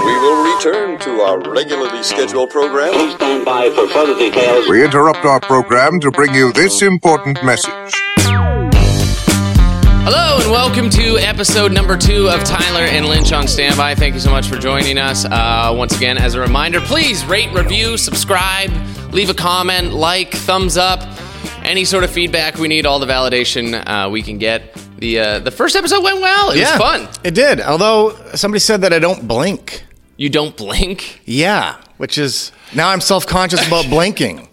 We will return to our regularly scheduled program. Please stand by for further details. We interrupt our program to bring you this important message. Hello and welcome to episode number two of Tyler and Lynch on Standby. Thank you so much for joining us. Uh, once again, as a reminder, please rate, review, subscribe, leave a comment, like, thumbs up, any sort of feedback we need, all the validation uh, we can get. The uh, the first episode went well. It was fun. It did. Although somebody said that I don't blink. You don't blink. Yeah, which is now I'm self conscious about blinking.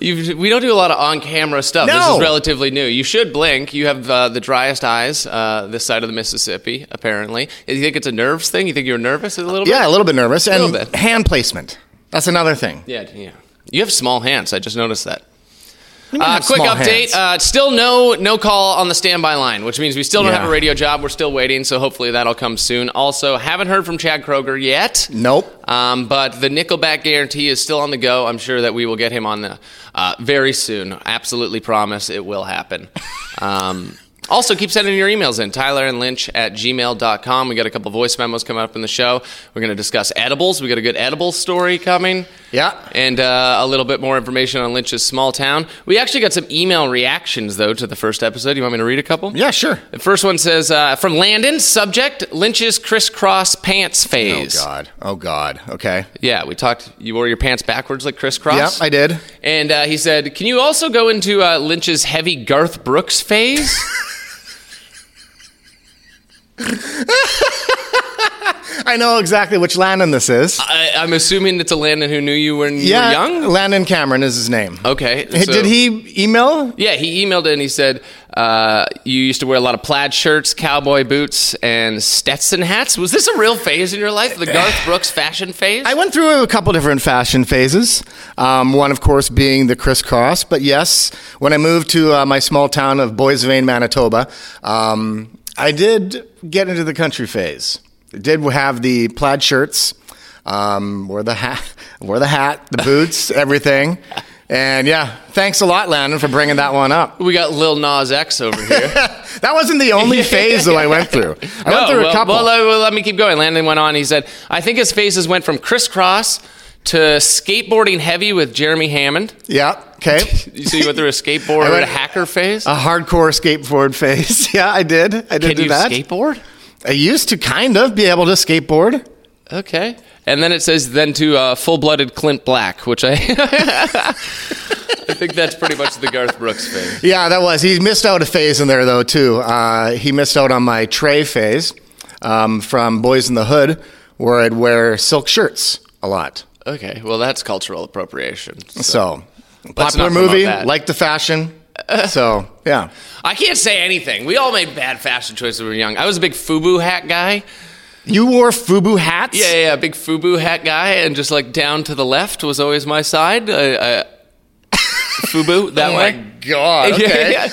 You've, we don't do a lot of on-camera stuff. This is relatively new. You should blink. You have uh, the driest eyes uh, this side of the Mississippi, apparently. You think it's a nerves thing? You think you're nervous a little bit? Yeah, a little bit nervous and Little bit. hand placement. That's another thing. Yeah, yeah. You have small hands. I just noticed that. Uh, quick update. Uh, still no no call on the standby line, which means we still don't Yeah. have a radio job. We're still waiting, so hopefully that'll come soon. Also, haven't heard from Chad Kroeger yet. Nope. Um, but the Nickelback guarantee is still on the go. I'm sure that we will get him on the uh, very soon. Absolutely promise it will happen. Um, also, keep sending your emails in. Tyler and Lynch at gmail.com. We got a couple voice memos coming up in the show. We're going to discuss edibles. We got a good edible story coming. Yeah. And uh, a little bit more information on Lynch's small town. We actually got some email reactions, though, to the first episode. You want me to read a couple? Yeah, sure. The first one says uh, from Landon, subject Lynch's crisscross pants phase. Oh. God. Oh God. Okay. Yeah, we talked. You wore your pants backwards like crisscross. Yeah, I did. And uh, he said, "Can you also go into uh, Lynch's heavy Garth Brooks phase?" I know exactly which Landon this is. I, I'm assuming it's a Landon who knew you when you were young. Landon Cameron is his name. Okay. So- Did he email? Yeah, he emailed it and he said uh, you used to wear a lot of plaid shirts, cowboy boots, and Stetson hats. Was this a real phase in your life, the Garth Brooks fashion phase? I went through a couple different fashion phases. Um, one, of course, being the crisscross. But yes, when I moved to uh, my small town of Boissevain, Manitoba, um, I did get into the country phase. I did have the plaid shirts, um, wore the hat, wore the hat, the boots, everything. And yeah, thanks a lot, Landon, for bringing that one up. we got Lil Nas X over here. That wasn't the only phase that I went through. I went through well, a couple. Well, let, well, let me keep going. Landon went on. He said, I think his phases went from crisscross to skateboarding heavy with Jeremy Hammond. yeah. Okay. So you went through a skateboard I went- hacker phase? A hardcore skateboard phase. Yeah, I did. I did Can do you that. skateboard? I used to kind of be able to skateboard. Okay. And then it says then to uh, full-blooded Clint Black, which I I think that's pretty much the Garth Brooks phase. Yeah, that was. He missed out a phase in there though too. Uh, he missed out on my Trey phase um, from Boys in the Hood, where I'd wear silk shirts a lot. Okay, well that's cultural appropriation. So. So popular movie, like the fashion. So yeah, I can't say anything. We all made bad fashion choices when we were young. I was a big FUBU hat guy. you wore FUBU hats. Yeah, yeah, yeah, big FUBU hat guy, and just like down to the left was always my side. I, I, FUBU that Oh way. my god. Okay. Yeah, yeah.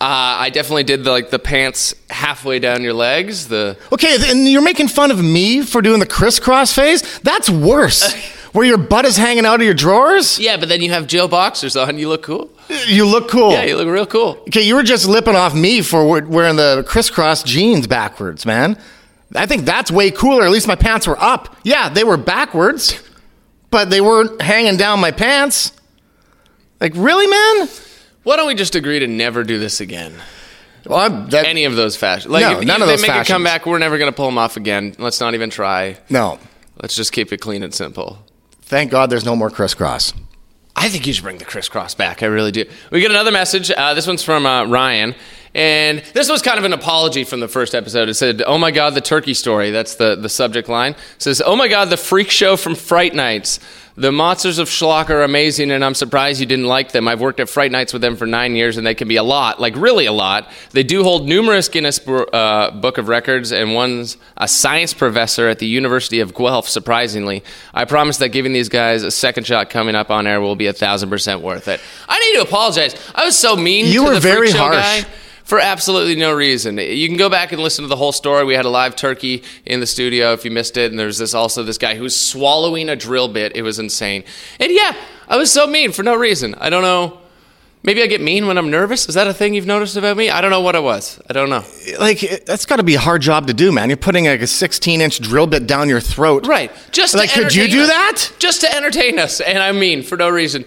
Uh, I definitely did the, like the pants halfway down your legs. The Okay, and you're making fun of me for doing the crisscross phase. That's worse. Where your butt is hanging out of your drawers. yeah, but then you have Joe boxers on. You look cool. You look cool. Yeah, you look real cool. Okay, you were just lipping off me for wearing the crisscross jeans backwards, man. I think that's way cooler. At least my pants were up. Yeah, they were backwards, but they weren't hanging down my pants. Like, really, man? Why don't we just agree to never do this again? Well, that, Any of those fashions? Like, No, if none you- of they those make a fashions. comeback. We're never going to pull them off again. Let's not even try. no. Let's just keep it clean and simple. Thank God there's no more crisscross. I think you should bring the crisscross back. I really do. We get another message. Uh, this one's from uh, Ryan. And this was kind of an apology from the first episode. It said, Oh my God, the turkey story. That's the, the subject line. It says, Oh my God, the freak show from Fright Nights. The monsters of Schlock are amazing, and I'm surprised you didn't like them. I've worked at Fright Nights with them for nine years, and they can be a lot, like really a lot. They do hold numerous Guinness uh, Book of Records, and one's a science professor at the University of Guelph, surprisingly. I promise that giving these guys a second shot coming up on air will be a thousand percent worth it. I need to apologize. I was so mean You to were very harsh. guy for absolutely no reason. You can go back and listen to the whole story. We had a live turkey in the studio if you missed it, and there's this also this guy who was swallowing a drill bit. It was insane. And yeah, I was so mean for no reason. I don't know. Maybe I get mean when I'm nervous. Is that a thing you've noticed about me? I don't know what it was. I don't know. Like that's got to be a hard job to do, man. You're putting like a 16 inch drill bit down your throat. Right. Just to Like, could you do us. that? Just to entertain us, and I mean for no reason.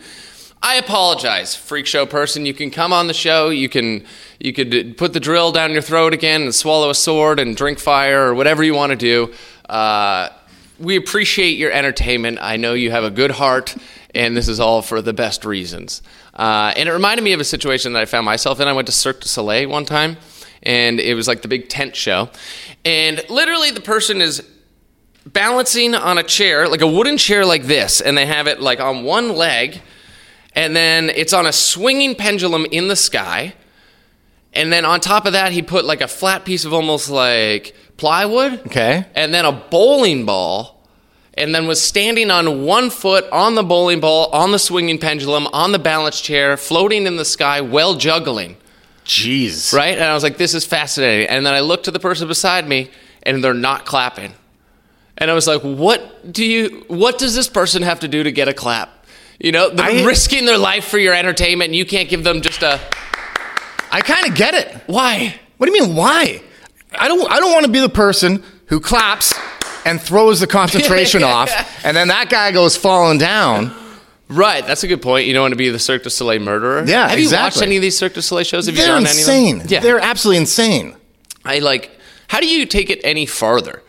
I apologize, freak show person. You can come on the show. You can you could put the drill down your throat again and swallow a sword and drink fire or whatever you want to do. Uh, we appreciate your entertainment. I know you have a good heart, and this is all for the best reasons. Uh, and it reminded me of a situation that I found myself in. I went to Cirque du Soleil one time, and it was like the big tent show, and literally the person is balancing on a chair, like a wooden chair like this, and they have it like on one leg, and then it's on a swinging pendulum in the sky. And then on top of that, he put like a flat piece of almost like plywood. Okay. And then a bowling ball. And then was standing on one foot on the bowling ball, on the swinging pendulum, on the balance chair, floating in the sky, well juggling Jeez. right? And I was like, this is fascinating. And then I looked to the person beside me, and they're not clapping. And I was like, what do you? What does this person have to do to get a clap? You know, they're I- risking their life for your entertainment, and you can't give them just a I kind of get it. why? What do you mean? Why? I don't. I don't want to be the person who claps and throws the concentration off, and then that guy goes falling down. Right, that's a good point. You don't want to be the Cirque du Soleil murderer. Yeah, Have you watched any of these Cirque du Soleil shows? Have you They're done any of them? insane. Yeah, They're absolutely insane. I like. How do you take it any farther?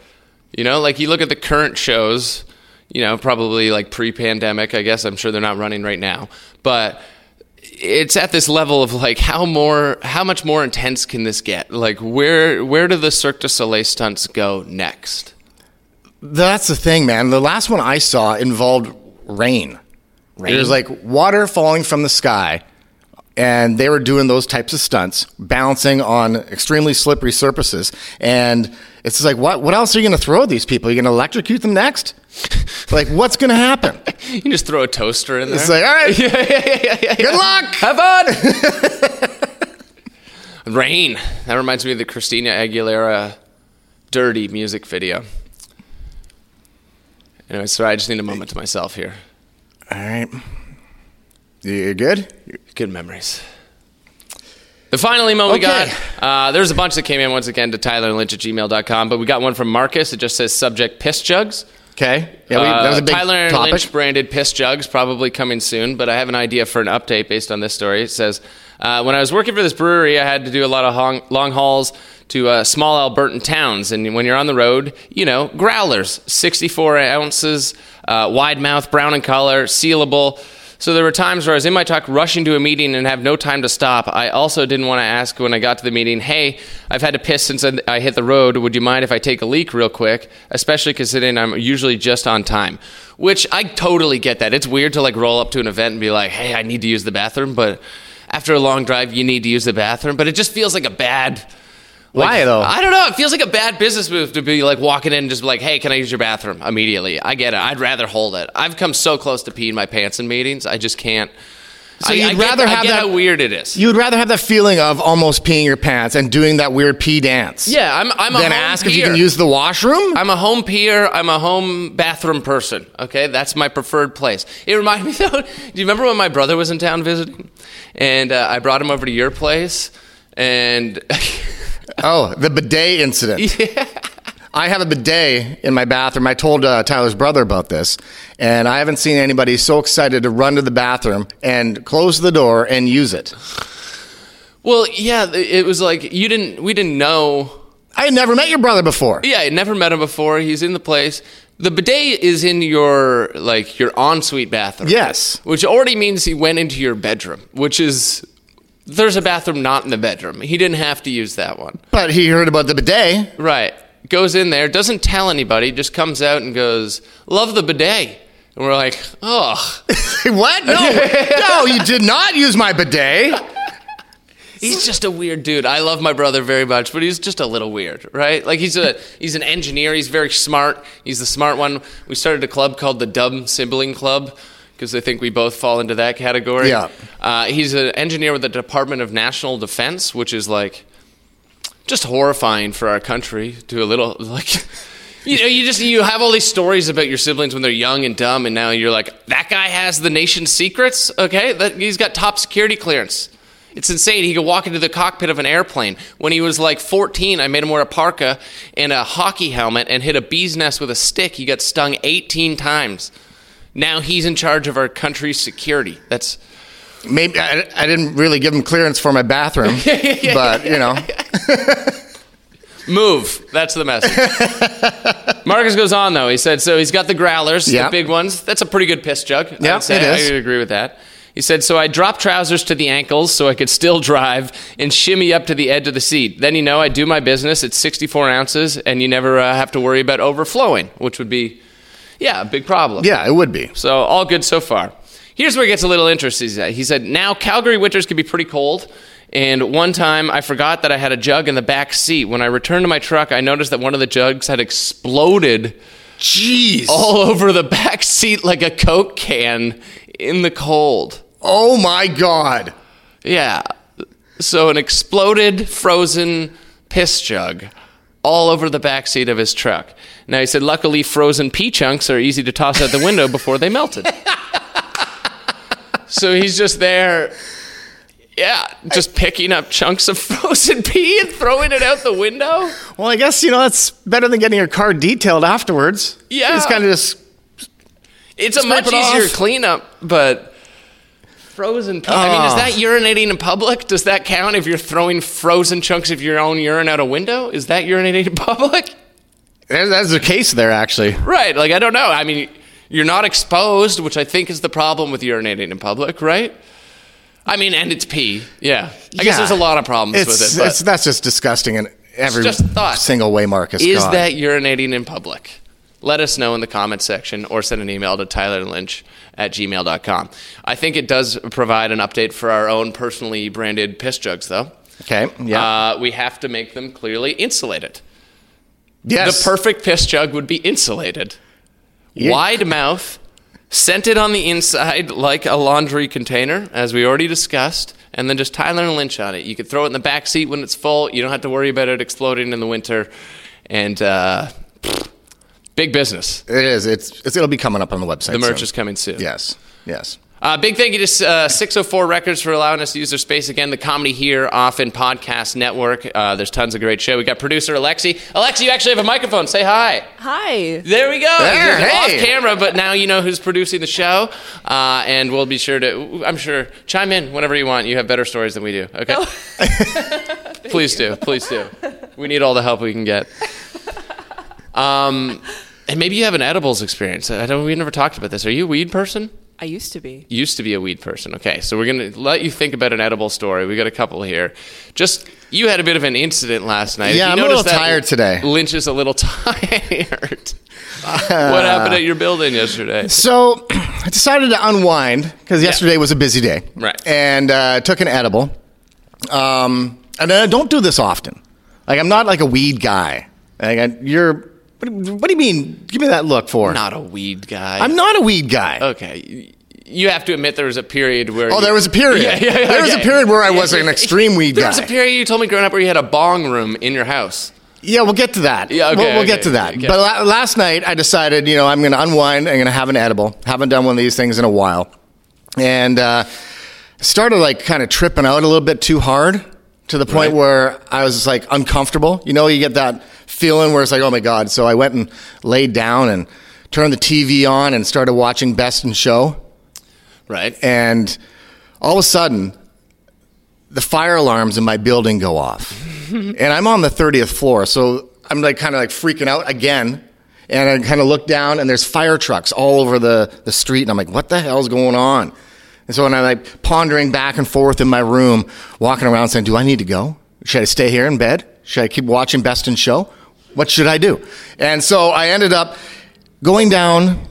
You know, like you look at the current shows. You know, probably like pre-pandemic. I guess I'm sure they're not running right now, but it's at this level of like how more, how much more intense can this get? Like where, where do the Cirque du Soleil stunts go next? That's the thing, man. The last one I saw involved rain. Rain? It was like water falling from the sky, and they were doing those types of stunts, balancing on extremely slippery surfaces. And it's like, what? What else are you going to throw at these people? Are you going to electrocute them next? Like, what's going to happen? You can just throw a toaster in there. It's like, all right, yeah yeah yeah good luck. Have fun. Rain. That reminds me of the Christina Aguilera "Dirty" music video. Anyway, sorry, I just need a moment to myself here. All right, you good? Good memories. The final email we Okay. got, uh, there's a bunch that came in once again to tylerlynch at gmail.com, but we got one from Marcus. It just says subject piss jugs. Okay. Yeah, we, that was a big Uh, Tyler and topic. Lynch branded piss jugs, probably coming soon. But I have an idea for an update based on this story. It says, uh, when I was working for this brewery, I had to do a lot of hong- long hauls to uh, small Albertan towns, and when you're on the road, you know, growlers, 64 ounces, uh, wide mouth, brown in color, sealable. So there were times where I was in my truck rushing to a meeting and have no time to stop. I also didn't want to ask when I got to the meeting, hey, I've had to piss since I hit the road. Would you mind if I take a leak real quick? Especially considering I'm usually just on time. Which I totally get that. It's weird to like roll up to an event and be like, hey, I need to use the bathroom. But after a long drive, you need to use the bathroom. But it just feels like a bad. Like- Why, though? I don't know. It feels like a bad business move to be like walking in and just be like, hey, can I use your bathroom immediately? I get it. I'd rather hold it. I've come so close to peeing my pants in meetings. I just can't. So I, you'd I get- rather I have get that- how weird it is. You would rather have that feeling of almost peeing your pants and doing that weird pee dance. yeah, I'm. I'm a Then home ask if you can use the washroom. I'm a home peer. I'm a home bathroom person. Okay, that's my preferred place. It reminded me though. Do you remember when my brother was in town visiting, and uh, I brought him over to your place, and Oh, the bidet incident. I have a bidet in my bathroom. I told uh, Tyler's brother about this, and I haven't seen anybody so excited to run to the bathroom and close the door and use it. well, yeah, it was like you didn't. We didn't know. I had never met your brother before. Yeah, I never met him before. He's in the place. The bidet is in your like your ensuite bathroom. Yes. which already means he went into your bedroom, which is there's a bathroom not in the bedroom. He didn't have to use that one. But he heard about the bidet. Right. Goes in there, doesn't tell anybody, just comes out and goes, "Love the bidet." And we're like, "Oh, what? No, no, you did not use my bidet. he's just a weird dude." I love my brother very much, but he's just a little weird, right? Like he's a he's an engineer, he's very smart. He's the smart one. We started a club called the Dumb Sibling Club because I think we both fall into that category. Yeah. Uh, he's an engineer with the Department of National Defense, which is like just horrifying for our country to a little like You know, you just you have all these stories about your siblings when they're young and dumb, and now you're like, that guy has the nation's secrets. Okay, that, he's got top security clearance. It's insane. He could walk into the cockpit of an airplane. When he was like 14, I made him wear a parka and a hockey helmet and hit a bee's nest with a stick. He got stung 18 times. Now he's in charge of our country's security. That's Maybe I, I didn't really give him clearance for my bathroom, but you know, Move. That's the message. Marcus goes on though. He said so. He's got the growlers, Yeah. the big ones. That's a pretty good piss jug. Yeah, it is. I agree with that. He said so. I dropped trousers to the ankles so I could still drive and shimmy up to the edge of the seat. Then you know I do my business. It's 64 ounces, and you never uh, have to worry about overflowing, which would be, yeah, a big problem. yeah, it would be. So all good so far. Here's where it gets a little interesting. He said, he said, now Calgary winters can be pretty cold. And one time I forgot that I had a jug in the back seat. When I returned to my truck, I noticed that one of the jugs had exploded Jeez. all over the back seat like a Coke can in the cold. Oh my God. Yeah. So an exploded frozen piss jug all over the back seat of his truck. Now he said, luckily frozen pea chunks are easy to toss out the window before they melted. so he's just there, yeah, just picking up chunks of frozen pea and throwing it out the window. Well, I guess you know that's better than getting your car detailed afterwards. Yeah. it's kind of just. It's a much it off. easier cleanup, but frozen pea. I mean, is Oh. that ah. urinating in public? Does that count if you're throwing frozen chunks of your own urine out a window? Is that urinating in public? There's, that's the case there, actually. Right. Like I don't know. I mean, you're not exposed, which I think is the problem with urinating in public, right? I mean, and it's pee. Yeah. I guess there's a lot of problems It's, with it. But that's just disgusting in every single way, Marcus. is God. that urinating in public? Let us know in the comments section or send an email to tylerlynch at gmail.com. I think it does provide an update for our own personally branded piss jugs, though. okay? Yeah. Uh, we have to make them clearly insulated. yes. The perfect piss jug would be insulated. Yeah. Wide mouth, scented on the inside like a laundry container, as we already discussed, and then just Tyler and Lynch on it. You could throw it in the back seat when it's full. You don't have to worry about it exploding in the winter. And uh, big business. It is. It's, it's. It'll be coming up on the website. The merch soon. is coming soon. Yes. Yes. Uh, big thank you to uh, 604 Records for allowing us to use their space again. The Comedy Here Often Podcast Network. Uh, there's tons of great show. We got producer Alexi. Alexi, you actually have a microphone. Say hi. Hi. There we go. There, hey. Off camera, but now you know who's producing the show. Uh, and we'll be sure to, I'm sure, chime in whenever you want. You have better stories than we do. Okay? please do. Please do. We need all the help we can get. Um, and maybe you have an edibles experience. I don't. We never talked about this. Are you a weed person? I used to be. used to be a weed person. Okay, so we're gonna let you think about an edible story. We got a couple here. Just you had a bit of an incident last night. Yeah, You I'm a little tired today. Lynch is a little tired. what happened at your building yesterday? So I decided to unwind because yesterday was a busy day. Right. And uh, took an edible. Um, and I don't do this often. Like I'm not like a weed guy. Like I, you're. What, do- what do you mean? Give me that look for. Not a weed guy. I'm not a weed guy. Okay, you have to admit there was a period where. Oh, you- there was a period. Yeah, yeah, yeah, there was a period where I was an extreme weed There guy. There was a period you told me growing up where you had a bong room in your house. Yeah, we'll get to that. Yeah, okay, we'll, we'll okay, get to that. okay. But la- last night I decided, you know, I'm going to unwind. I'm going to have an edible. Haven't done one of these things in a while, and uh, started like kind of tripping out a little bit too hard to the point Right. where I was like uncomfortable. You know, you get that feeling where it's like, oh my god. So I went and laid down and turned the TV on and started watching Best in Show, Right. and all of a sudden. The fire alarms in my building go off and I'm on the 30th floor, so I'm like kind of like freaking out again. And I kind of look down, and there's fire trucks all over the, the street, and I'm like, what the hell's going on? And so when I'm like pondering back and forth in my room, walking around saying, do I need to go? Should I stay here in bed? Should I keep watching Best in Show? What should I do? And so I ended up going down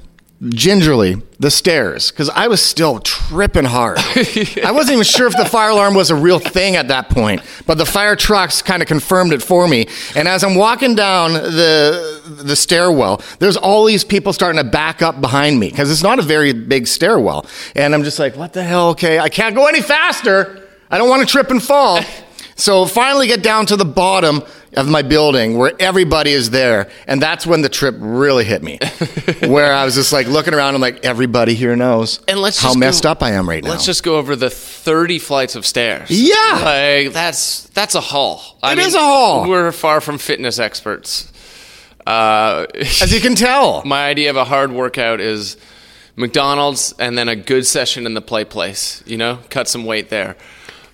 gingerly the stairs because I was still tripping hard. I wasn't even sure if the fire alarm was a real thing at that point, but the fire trucks kind of confirmed it for me. And as I'm walking down the the stairwell, there's all these people starting to back up behind me because it's not a very big stairwell. And I'm just like, what the hell? Okay, I can't go any faster. I don't want to trip and fall. So finally get down to the bottom, of my building where everybody is there. And that's when the trip really hit me. where I was just like looking around and like, everybody here knows And let's how messed go- up I am right now. Let's just go over the 30 flights of stairs. Yeah. Like that's that's a haul. I It mean, is a haul. We're far from fitness experts. Uh, As you can tell. my idea of a hard workout is McDonald's and then a good session in the play place, you know? Cut some weight there.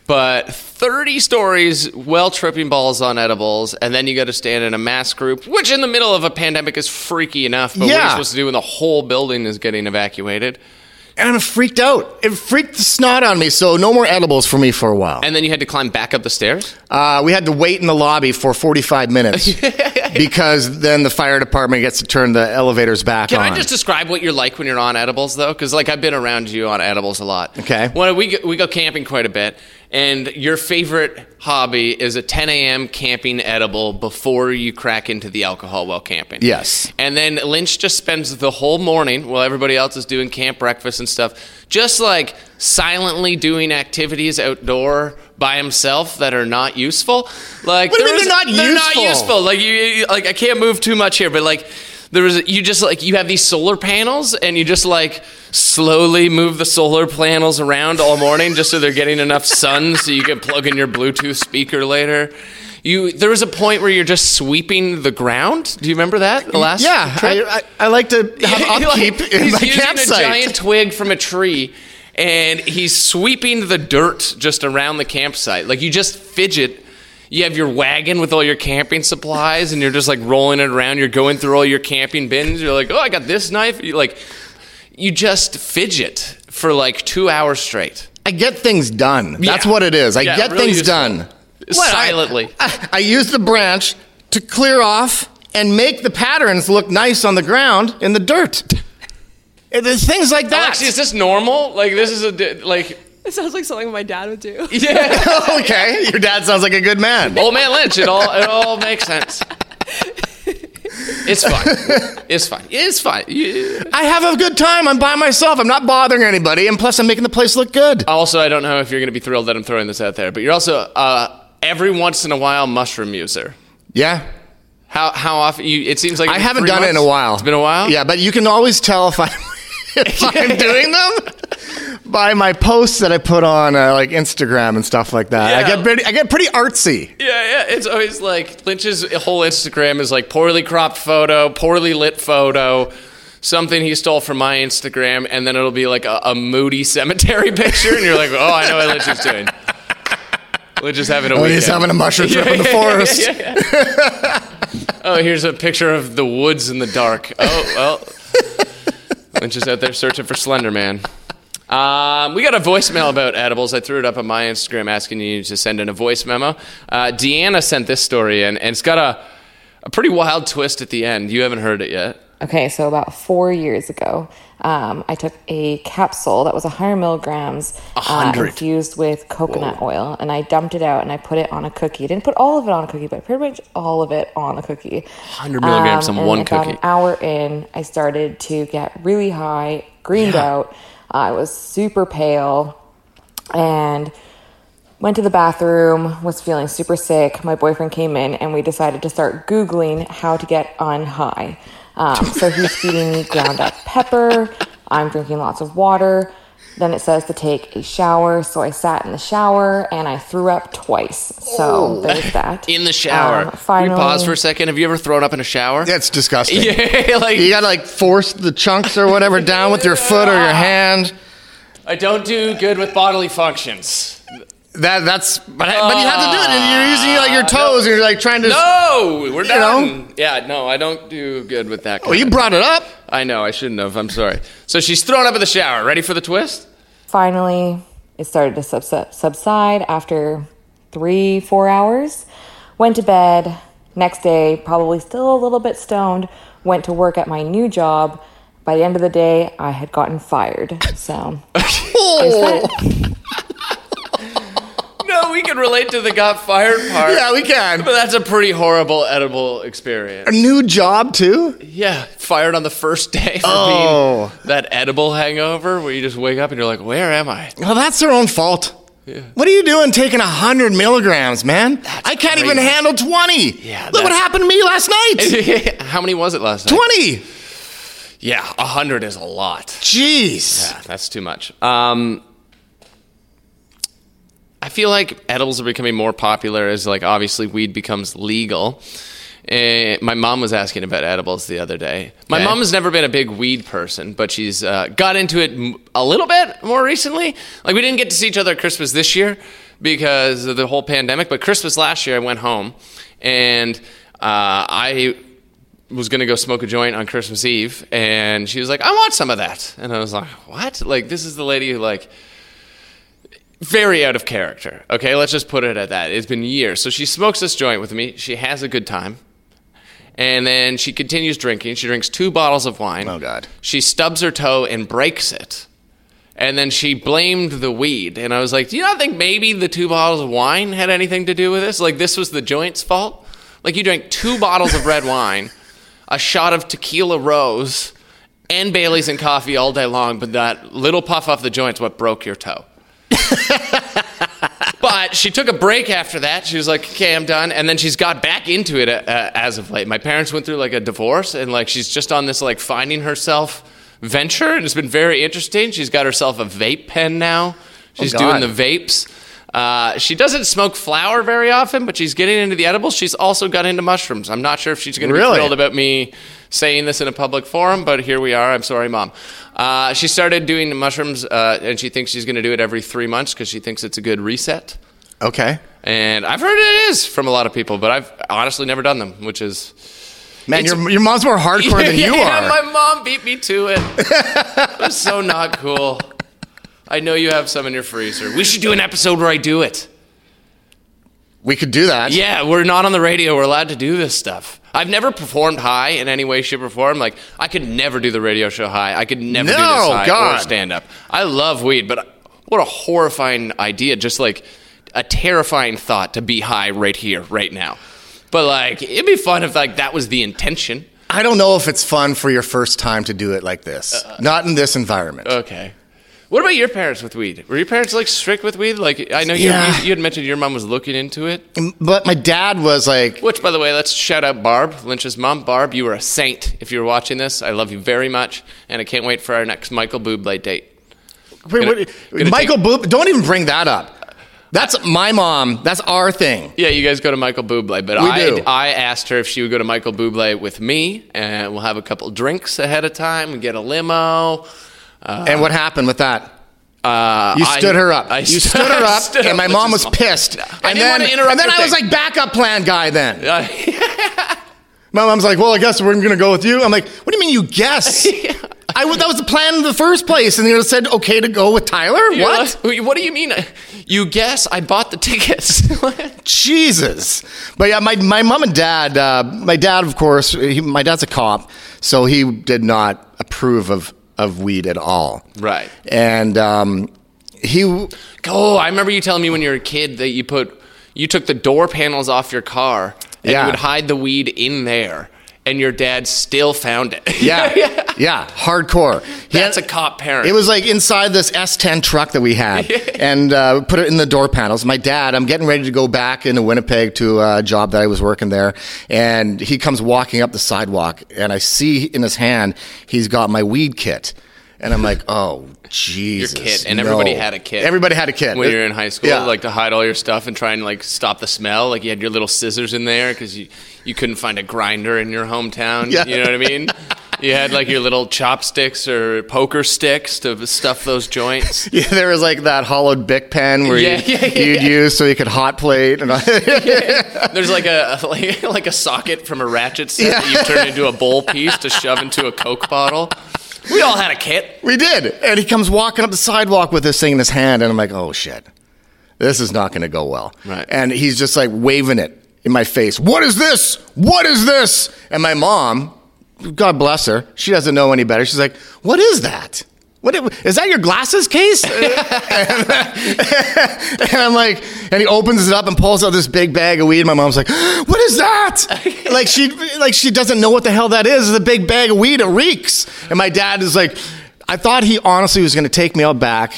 But 30 stories, well tripping balls on edibles, and then you got to stand in a mass group, which in the middle of a pandemic is freaky enough. But what are you supposed to do when the whole building is getting evacuated? And I'm freaked out. It freaked the snot on me. So no more edibles for me for a while. And then you had to climb back up the stairs? Uh, we had to wait in the lobby for 45 minutes because then the fire department gets to turn the elevators back on. Can on. I just describe what you're like when you're on edibles, though? Because like I've been around you on edibles a lot. Okay. When we go, we go camping quite a bit, and your favorite hobby is a 10 a.m. camping edible before you crack into the alcohol while camping. Yes. And then Lynch just spends the whole morning while everybody else is doing camp breakfast and stuff, just like silently doing activities outdoor by himself that are not useful. Like What do you mean they're not they're useful? not useful. Like you- like I can't move too much here, but like there was you just like you have these solar panels and you just like slowly move the solar panels around all morning just so they're getting enough sun so you can plug in your Bluetooth speaker later. You there was a point where you're just sweeping the ground. Do you remember that? The last yeah? I, I, I like to have He, like, upkeep in he's my using campsite. a giant twig from a tree and he's sweeping the dirt just around the campsite. Like you just fidget. You have your wagon with all your camping supplies and you're just like rolling it around. You're going through all your camping bins. You're like, oh, I got this knife. You like, you just fidget for like two hours straight. I get things done. That's Yeah. what it is. I Yeah, get really things done. What, Silently. I, I use the branch to clear off and make the patterns look nice on the ground in the dirt. There's things like that. Alexi, is this normal? Like, this is a, like, It sounds like something my dad would do. yeah. okay, your dad sounds like a good man. Old man Lynch. It all it all makes sense. It's fine. It's fine. It's fine. You- I have a good time. I'm by myself. I'm not bothering anybody, and plus, I'm making the place look good. Also, I don't know if you're going to be thrilled that I'm throwing this out there, but you're also uh, every once in a while mushroom user. Yeah, How how often? You, it seems like I haven't three done it in a while. It's been a while. Yeah, but you can always tell if I'm if I'm doing them by my posts that I put on uh, like Instagram and stuff like that. I get pretty, I get pretty artsy. Yeah, yeah. It's always like Lynch's whole Instagram is like poorly cropped photo, poorly lit photo, something he stole from my Instagram, and then it'll be like a, a moody cemetery picture, and you're like, oh, I know what Lynch is doing. Lynch is having a When weekend. he's having a mushroom trip in the forest. Yeah, yeah. oh, here's a picture of the woods in the dark. Oh, well. Lynch is out there searching for Slender Man. Um, we got a voicemail about edibles. I threw it up on my Instagram asking you to send in a voice memo. Uh, Deanna sent this story in, and it's got a, a pretty wild twist at the end. You haven't heard it yet. Okay, so about four years ago, um, I took a capsule that was 100 milligrams uh, infused with coconut oil, and I dumped it out and I put it on a cookie. I didn't put all of it on a cookie, but pretty much all of it on a cookie. 100 milligrams on and one about cookie. An hour in, I started to get really high, greened out. I was super pale, and went to the bathroom, was feeling super sick. My boyfriend came in, and we decided to start Googling how to get unhigh. Um, so he's feeding me ground up pepper. I'm drinking lots of water. Then it says to take a shower. So I sat in the shower and I threw up twice. So there's that. Oh. In the shower. Um, Can finally, we pause for a second? Have you ever thrown up in a shower? That's disgusting. Yeah, like You gotta like force the chunks or whatever down with your foot or your hand. I don't do good with bodily functions. That that's but, I, but you have to do it, and you're using like your uh, toes, and you're like trying to. No, we're You done. know? Yeah, no, I don't do good with that. Oh, well, kind you brought it up. I know, I shouldn't have. I'm sorry. So she's thrown up in the shower. Ready for the twist? finally, it started to subs- subside after three, four hours. Went to bed. Next day, probably still a little bit stoned. Went to work at my new job. By the end of the day, I had gotten fired. So, we can relate to the got fired part. Yeah, we can. But that's a pretty horrible edible experience. A new job too. Yeah, fired on the first day for Oh. being that edible hangover where you just wake up and you're like, where am I? Well, that's their own fault. Yeah. What are you doing taking 100 milligrams, man? I can't even handle 20. Yeah, Look what happened to me last night. How many was it last night? 20. Yeah, 100 is a lot. Jeez. Yeah, that's too much. Um, I feel like edibles are becoming more popular as, like, obviously weed becomes legal. And my mom was asking about edibles the other day. My Okay. mom has never been a big weed person, but she's uh, got into it m- a little bit more recently. Like we didn't get to see each other at Christmas this year because of the whole pandemic, but Christmas last year I went home and uh, I was going to go smoke a joint on Christmas Eve, and she was like, "I want some of that," and I was like, "What? Like this is the lady who like." Very out of character. Okay, let's just put it at that. It's been years. So she smokes this joint with me. She has a good time. And then she continues drinking. She drinks two bottles of wine. Oh, God. She stubs her toe and breaks it. And then she blamed the weed. And I was like, Do you not think maybe the two bottles of wine had anything to do with this? Like, this was the joint's fault? Like, you drank two bottles of red wine, a shot of tequila rose, and Bailey's and coffee all day long, but that little puff off the joint's what broke your toe. But she took a break after that. She was like, "Okay, I'm done." And then she's got back into it uh, as of late. My parents went through like a divorce, and like she's just on this like finding herself venture, and it's been very interesting. She's got herself a vape pen now. She's doing the vapes. Uh, she doesn't smoke flower very often, but she's getting into the edibles. She's also got into mushrooms. I'm not sure if she's going to be Really? thrilled about me saying this in a public forum, but here we are. I'm sorry, mom. Uh, she started doing mushrooms, uh, and she thinks she's going to do it every three months because she thinks it's a good reset. Okay. And I've heard it is from a lot of people, but I've honestly never done them, which is Man, your, your mom's more hardcore than you yeah, are. My mom beat me to it. it was so not cool. I know you have some in your freezer. We should do an episode where I do it. we could do that. Yeah, we're not on the radio. We're allowed to do this stuff. I've never performed high in any way, shape, or form. Like I could never do the radio show high. I could never do this No, high or stand up. I love weed, but what a horrifying idea! Just like a terrifying thought to be high right here, right now. But like, it'd be fun if like that was the intention. I don't know if it's fun for your first time to do it like this. Uh, Not in this environment. Okay. What about your parents with weed? Were your parents like strict with weed? Like I know you, Yeah. you, you had mentioned your mom was looking into it. but my dad was like, Which, by the way, let's shout out Barb, Lynch's mom. Barb, you are a saint if you're watching this. I love you very much, and I can't wait for our next Michael Bublé date. Wait, Gonna- what- gonna Michael take- Boop, don't even bring that up. That's my mom. That's our thing. Yeah, you guys go to Michael Bublé, but We I, do. I asked her if she would go to Michael Bublé with me, and we'll have a couple drinks ahead of time and get a limo. And what happened with that? Uh, You I- stood her up. I you stood her up, stood and my up, mom was pissed. I and didn't then, want to interrupt and then I was like backup plan guy. Then Uh, my mom's like, "Well, I guess we're going to go with you." I'm like, "What do you mean you guess?" I that was the plan in the first place, and you said okay to go with Tyler. you're What? like, what do you mean? You guess I bought the tickets. Jesus. But yeah, my, my mom and dad, uh, my dad, of course, he, my dad's a cop, so he did not approve of, of weed at all. Right. And um, he, Oh, I remember you telling me when you were a kid that you put you took the door panels off your car and Yeah. you would hide the weed in there, and your dad still found it. yeah, yeah, hardcore. He That's had- a cop parent. It was like inside this S10 truck that we had, and uh, put it in the door panels. My dad, I'm getting ready to go back into Winnipeg to a job that I was working there, and he comes walking up the sidewalk, and I see in his hand he's got my weed kit, and I'm like, oh Jesus, kit, and no. everybody had a kit. Everybody had a kit when you were in high school, Yeah. like to hide all your stuff and try and like stop the smell. Like you had your little scissors in there because you you couldn't find a grinder in your hometown. Yeah. You know what I mean? You had like your little chopsticks or poker sticks to stuff those joints. Yeah, there was like that hollowed Bic pen where Yeah, you, yeah, yeah, you'd use so you could hot plate. And There's like a like, like a socket from a ratchet set that you turn into a bowl piece to shove into a Coke bottle. We all had a kit. We did. And he comes walking up the sidewalk with this thing in his hand, and I'm like, oh shit, this is not going to go well. Right. And he's just like waving it in my face. What is this? What is this? And my mom, God bless her, she doesn't know any better. She's like, what is that? What is that your glasses case? and I'm like, and he opens it up and pulls out this big bag of weed. My mom's like, "What is that?" like she, like she doesn't know what the hell that is. It's a big bag of weed. It reeks. And my dad is like, I thought he honestly was going to take me out back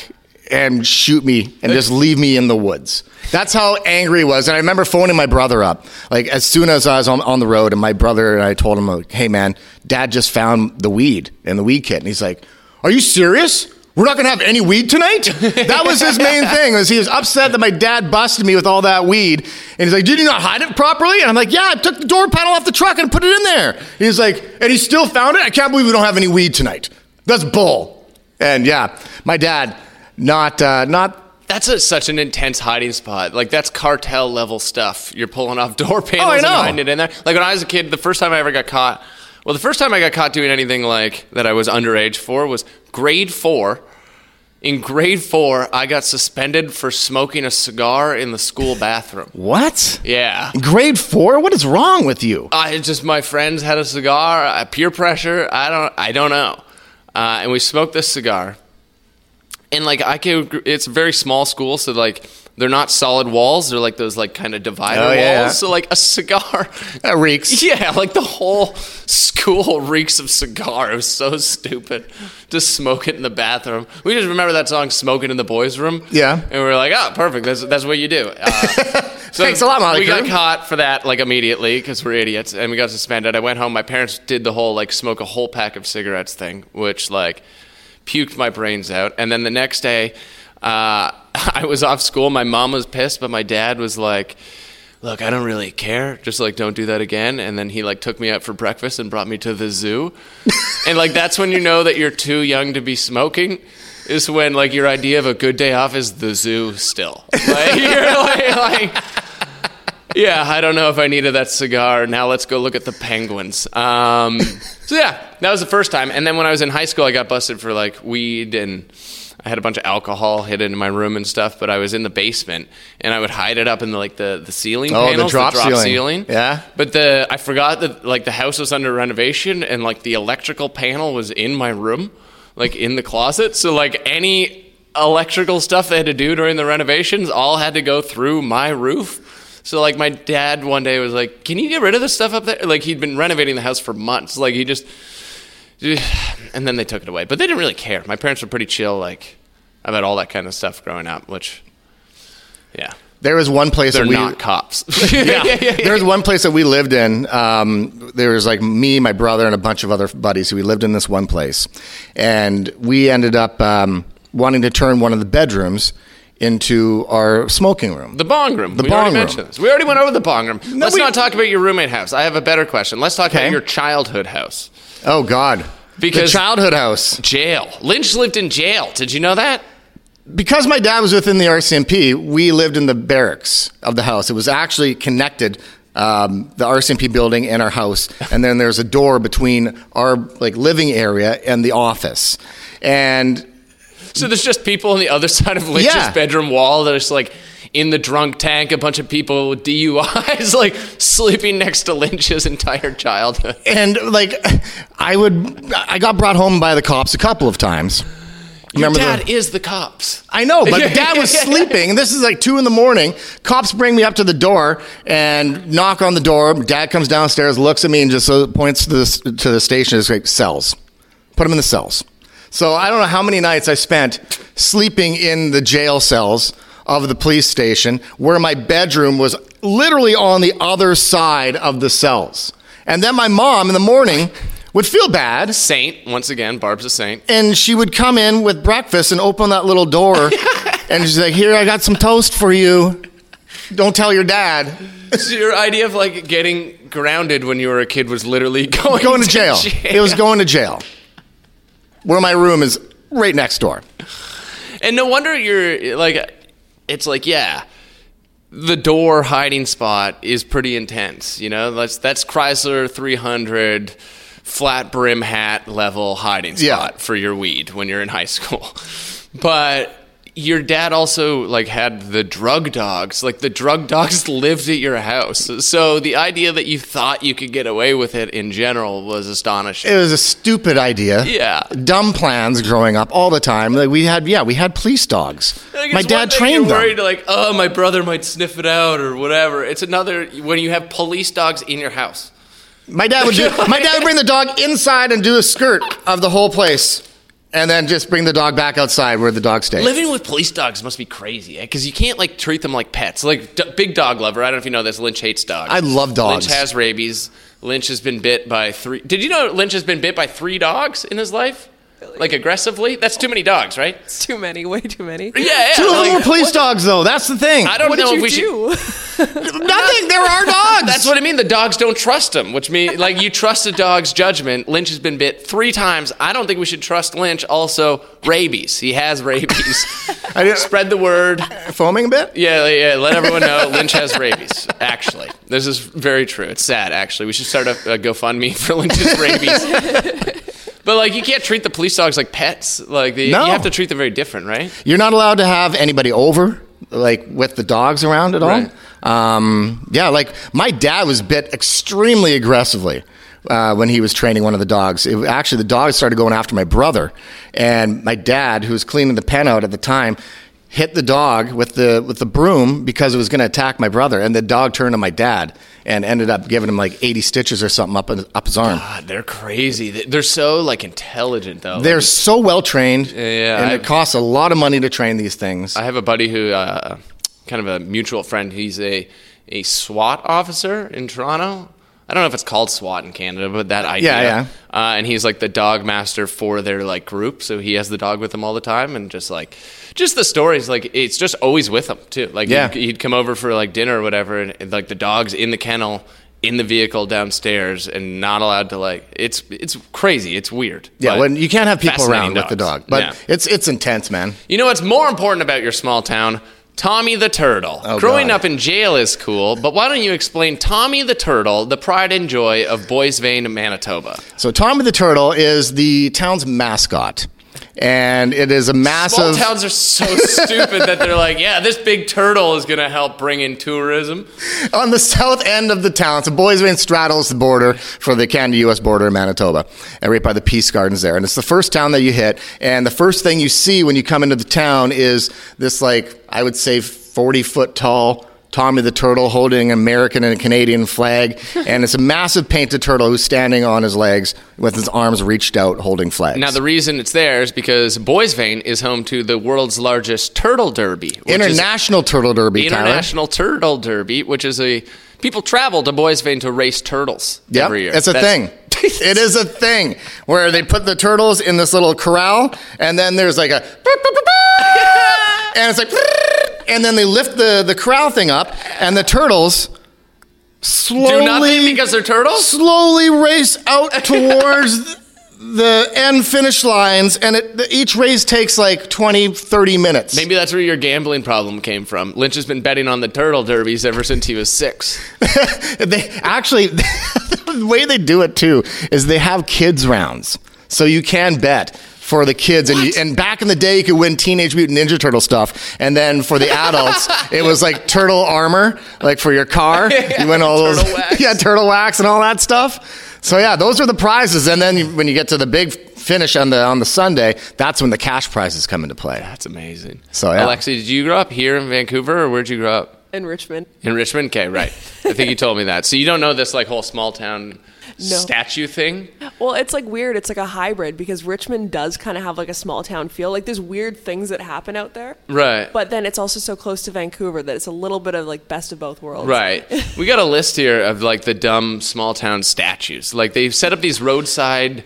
and shoot me and just leave me in the woods. That's how angry he was. And I remember phoning my brother up, like as soon as I was on, on the road, and my brother and I told him, like, "Hey, man, Dad just found the weed and the weed kit," and he's like, "Are you serious?" We're not gonna have any weed tonight. That was his main thing. Was he was upset that my dad busted me with all that weed, and he's like, "Did you not hide it properly?" And I'm like, "Yeah, I took the door panel off the truck and put it in there." He's like, "And he still found it. I can't believe we don't have any weed tonight. That's bull." And yeah, my dad, not uh, not That's a, such an intense hiding spot. Like that's cartel level stuff. You're pulling off door panels I and hiding it in there. Like when I was a kid, the first time I ever got caught. Well, the first time I got caught doing anything like that I was underage for was grade four. In grade four, I got suspended for smoking a cigar in the school bathroom. what? Yeah. Grade four? What is wrong with you? I just my friends had a cigar, uh, peer pressure. I don't I don't know, uh, and we smoked this cigar, and like I could. It's a very small school, so like they're not solid walls. They're like those like kind of divider Oh, yeah. walls. So like a cigar. That reeks. Yeah, like the whole school reeks of cigar. It was so stupid to smoke it in the bathroom. We just remember that song "Smoking in the Boys' Room." Yeah. and we are like, "Oh, perfect. That's that's what you do." Uh, so Thanks a lot, Molly We got caught for that like immediately because we're idiots, and we got suspended. I went home. My parents did the whole like smoke a whole pack of cigarettes thing, which like puked my brains out. And then the next day, uh, I was off school. My mom was pissed, but my dad was like. Look, I don't really care. Just like don't do that again. And then he like took me out for breakfast and brought me to the zoo. and like that's when you know that you're too young to be smoking. Is when like your idea of a good day off is the zoo still. Like you're like, like yeah, I don't know if I needed that cigar. Now let's go look at the penguins. Um, so yeah, that was the first time. And then when I was in high school, I got busted for like weed and I had a bunch of alcohol hidden in my room and stuff. But I was in the basement and I would hide it up in the, like the the ceiling Oh, the panels, drop ceiling. Yeah. But the I forgot that like the house was under renovation and like the electrical panel was in my room, like in the closet. So like any electrical stuff they had to do during the renovations all had to go through my roof. So like my dad one day was like, "Can you get rid of this stuff up there?" Like he'd been renovating the house for months. Like he just and then they took it away. But they didn't really care. My parents were pretty chill like about all that kind of stuff growing up, which yeah. There was one place They're that we not cops. yeah. There was one place that we lived in. Um, there was like me, my brother, and a bunch of other buddies. who we lived in this one place, and we ended up um, wanting to turn one of the bedrooms into our smoking room. The bong room. The we bong already room. mentioned this. We already went over the bong room. Let's we- not talk about your roommate house. I have a better question. Let's talk Okay. about your childhood house. Oh God! Because- the childhood house. Jail. Lynch lived in jail. Did you know that? Because my dad was within the RCMP, we lived in the barracks of the house. It was actually connected. Um, the RCMP building and our house, and then there's a door between our like living area and the office, and So there's just people on the other side of Lynch's Yeah. bedroom wall that are just like in the drunk tank, a bunch of people with DUIs, like sleeping next to Lynch's entire childhood. and like I would, I got brought home by the cops a couple of times. Your Remember dad the- is the cops. I know, but dad was sleeping, and this is like two in the morning. Cops bring me up to the door and knock on the door. Dad comes downstairs, looks at me, and just points to the to the station. It's like cells. Put him in the cells. So I don't know how many nights I spent sleeping in the jail cells of the police station, where my bedroom was literally on the other side of the cells. And then my mom in the morning would feel bad. Saint, once again, Barb's a saint. and she would come in with breakfast and open that little door. And she's like here i got some toast for you. Don't tell your dad. So your idea of like getting grounded when you were a kid was literally going, going to jail. it was going to jail. Where my room is right next door. And no wonder you're like, it's like, yeah, the door hiding spot is pretty intense. You know, that's that's Chrysler 300 flat brim hat level hiding spot Yeah. for your weed when you're in high school. But your dad also like had the drug dogs. Like the drug dogs lived at your house. So the idea that you thought you could get away with it in general was astonishing. it was a stupid idea Yeah. dumb plans growing up all the time like we had yeah we had police dogs Like, my dad trained you're them like, oh, my brother might sniff it out or whatever. It's another when you have police dogs in your house. my dad would do my dad would bring the dog inside and do a skirt of the whole place and then just bring the dog back outside where the dog stays. Living with police dogs must be crazy eh? because you can't like treat them like pets. Like d- big dog lover. I don't know if you know this. Lynch hates dogs. I love dogs. Lynch has rabies. Lynch has been bit by three. Did you know Lynch has been bit by three dogs in his life? Like aggressively? That's too many dogs, right? It's too many, way too many. Yeah, yeah. Two of them like- were police dogs, though. That's the thing. I don't What know did if we you should. do? Nothing. There are dogs. That's what I mean. The dogs don't trust him, which means like you trust a dog's judgment. Lynch has been bit three times. I don't think we should trust Lynch. Also, rabies. He has rabies. I didn't- Spread the word. foaming a bit. Yeah, yeah. Let everyone know Lynch has rabies. Actually, this is very true. It's sad. Actually, we should start a, a GoFundMe for Lynch's rabies. But like, you can't treat the police dogs like pets. Like, they, No. you have to treat them very different, right? You're not allowed to have anybody over, like with the dogs around at all. Right. Um, yeah, like my dad was bit extremely aggressively. Uh, when he was training one of the dogs, it, actually the dog started going after my brother, and my dad, who was cleaning the pen out at the time, hit the dog with the with the broom because it was going to attack my brother, and the dog turned on my dad and ended up giving him like 80 stitches or something up in, up his arm. God, they're crazy. They- They're so like intelligent, though. They're so well trained, yeah, and I- it costs a lot of money to train these things. I have a buddy who, uh, kind of a mutual friend. He's a a SWAT officer in Toronto. I don't know if it's called SWAT in Canada, but that idea. Yeah, yeah. Uh, and he's like the dog master for their like group, so he has the dog with him all the time, and just like, just the stories, like it's just always with him too. Like, Yeah. he'd, he'd come over for like dinner or whatever, and, and, like the dog's in the kennel. In the vehicle downstairs and not allowed to like it's it's crazy it's weird Yeah, when you can't have people around with the dog, but Yeah. it's it's intense, man. You know what's more important about your small town? Tommy the Turtle. Oh, Growing God. up in jail is cool, but why don't you explain Tommy the Turtle, the pride and joy of Boissevain, Manitoba? So Tommy the Turtle is the town's mascot, and it is a massive. Small towns are so stupid that they're like, yeah, this big turtle is going to help bring in tourism. on the south end of the town. So Boissevain straddles the border for the Canada-U.S. border in Manitoba, and right by the Peace Gardens there. And it's the first town that you hit. And the first thing you see when you come into the town is this, like I would say, forty-foot tall. Tommy the Turtle holding an American and a Canadian flag, and it's a massive painted turtle who's standing on his legs with his arms reached out holding flags. Now, the reason it's there is because Boissevain is home to the world's largest turtle derby. International Turtle Derby, Tyler. International Turtle Derby, which is a people travel to Boissevain to race turtles Yep, every year. it's a That's- thing. it is a thing where they put the turtles in this little corral, and then there's like a, and it's like, and then they lift the the corral thing up, and the turtles slowly Do nothing because they're turtles? slowly race out towards the end finish lines, and it, each race takes like 20, 30 minutes. Maybe that's where your gambling problem came from. Lynch has been betting on the turtle derbies ever since he was six. they actually the way they do it too is they have kids rounds so you can bet for the kids and, you, and back in the day you could win teenage mutant ninja turtle stuff and then for the adults it was like turtle armor like for your car you win all those Turtle wax. yeah turtle wax and all that stuff so yeah those are the prizes and then you, when you get to the big finish on the on the sunday that's when the cash prizes come into play That's amazing. So, yeah. Alexi, did you grow up here in Vancouver or where'd you grow up? In Richmond. In Richmond? Okay, right. I think you told me that. So you don't know this like whole small town statue thing? Well, it's like weird. It's like a hybrid because Richmond does kind of have like a small town feel. Like there's weird things that happen out there. Right. But then it's also so close to Vancouver that it's a little bit of like best of both worlds. Right. We got a list here of like the dumb small town statues. Like they've set up these roadside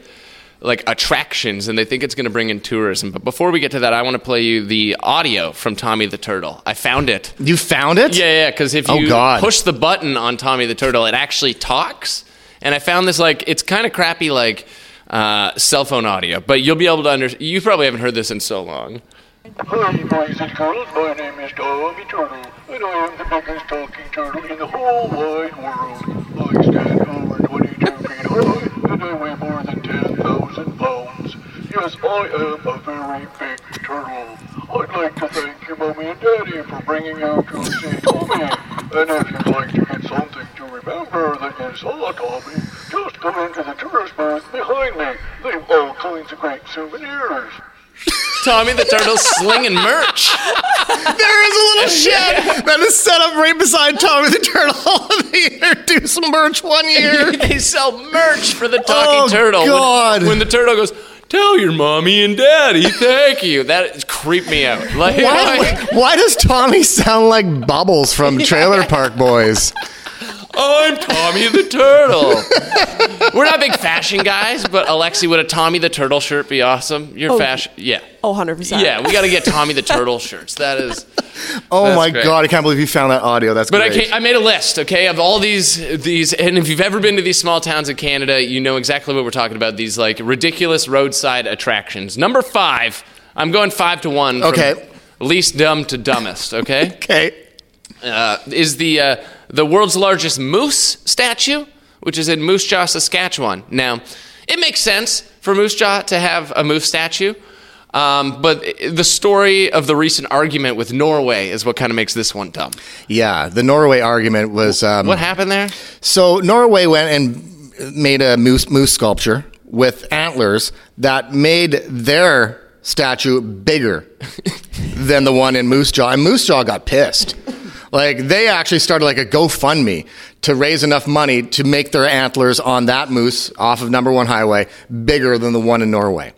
like attractions and they think it's going to bring in tourism. But before we get to that, I want to play you the audio from Tommy the Turtle. I found it. you found it Yeah, yeah, because if Oh, you God. push the button on Tommy the Turtle, it actually talks. And I found this like it's kind of crappy like uh, cell phone audio, but you'll be able to understand. You probably haven't heard this in so long. Hi, boys and girls. My name is Tommy Turtle, and I am the biggest talking turtle in the whole wide world. I stand over 22 feet high, and I weigh more than 10,000 pounds. Yes, I am a very big turtle. I'd like to thank you, Mommy and Daddy, for bringing out to see Tommy. And if you'd like to get something to remember that you saw Tommy, just come into the tourist booth behind me. They have all kinds of great souvenirs. Tommy the Turtle slinging merch. There is a little shed that is set up right beside Tommy the Turtle. they introduced some merch one year. they sell merch for the talking Oh, turtle. When- God. When, the turtle goes, Tell your mommy and daddy thank you. That creeped me out. Like, Why, like, why does Tommy sound like Bubbles from Trailer Park Boys? I'm Tommy the Turtle. We're not big fashion guys, but Alexi, would a Tommy the Turtle shirt be awesome? Your Oh, fashion, yeah, Oh, 100%. yeah. We got to get Tommy the Turtle shirts. That is. Oh my great. god, I can't believe you found that audio. That's But I, great. ca- I made a list, okay, of all these these, and if you've ever been to these small towns in Canada, you know exactly what we're talking about. These like ridiculous roadside attractions. Number five, I'm going five to one. from Okay. least dumb to dumbest. Okay, okay. uh, is the uh, the world's largest moose statue, which is in Moose Jaw, Saskatchewan. Now, it makes sense for Moose Jaw to have a moose statue. Um, but the story of the recent argument with Norway is what kind of makes this one dumb. Yeah, the Norway argument was um, What happened there? So Norway went and made a moose moose sculpture with antlers that made their statue bigger than the one in Moose Jaw, and Moose Jaw got pissed. Like they actually started like a GoFundMe to raise enough money to make their antlers on that moose off of Number One Highway bigger than the one in Norway.